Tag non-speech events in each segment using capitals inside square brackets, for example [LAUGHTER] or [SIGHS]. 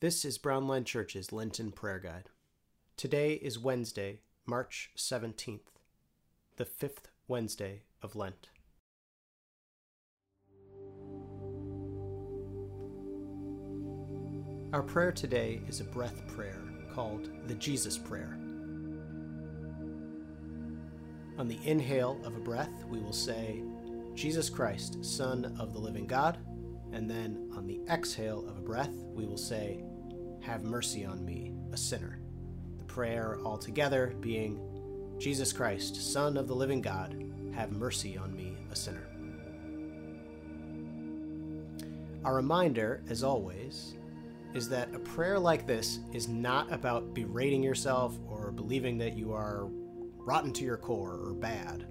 This is Brownline Church's Lenten Prayer Guide. Today is Wednesday, March 17th, the fifth Wednesday of Lent. Our prayer today is a breath prayer called the Jesus Prayer. On the inhale of a breath, we will say, Jesus Christ, Son of the living God. And then on the exhale of a breath, we will say, have mercy on me, a sinner. The prayer altogether being, Jesus Christ, Son of the living God, have mercy on me, a sinner. Our reminder, as always, is that a prayer like this is not about berating yourself or believing that you are rotten to your core or bad.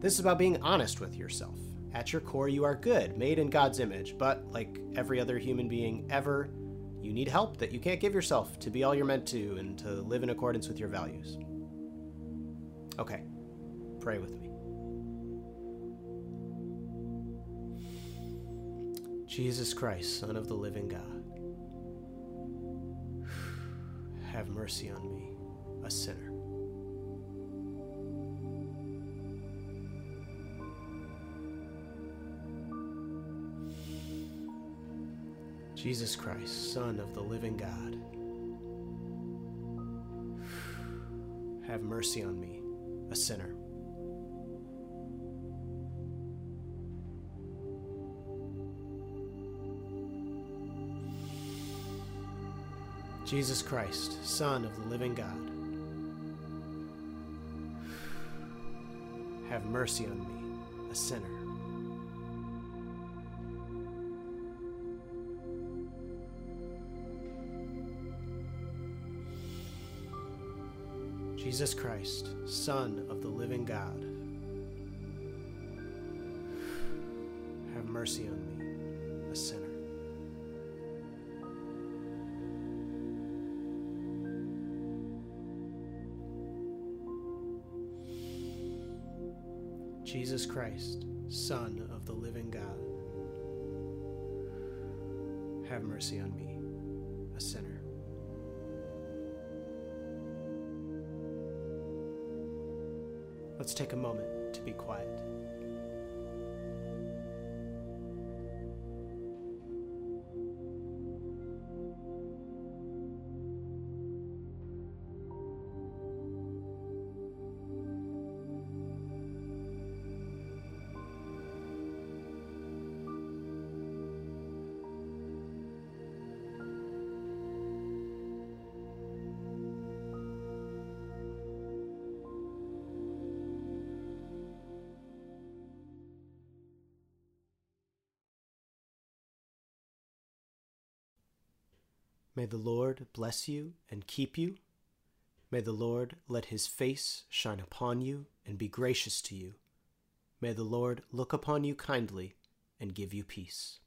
This is about being honest with yourself. At your core, you are good, made in God's image, but like every other human being ever, you need help that you can't give yourself to be all you're meant to and to live in accordance with your values. Okay, pray with me. Jesus Christ, Son of the living God, [SIGHS] have mercy on me, a sinner. Jesus Christ, Son of the living God, have mercy on me, a sinner. Jesus Christ, Son of the living God, have mercy on me, a sinner. Jesus Christ, Son of the living God, have mercy on me, a sinner. Jesus Christ, Son of the living God, have mercy on me, a sinner. Let's take a moment to be quiet. May the Lord bless you and keep you. May the Lord let his face shine upon you and be gracious to you. May the Lord look upon you kindly and give you peace.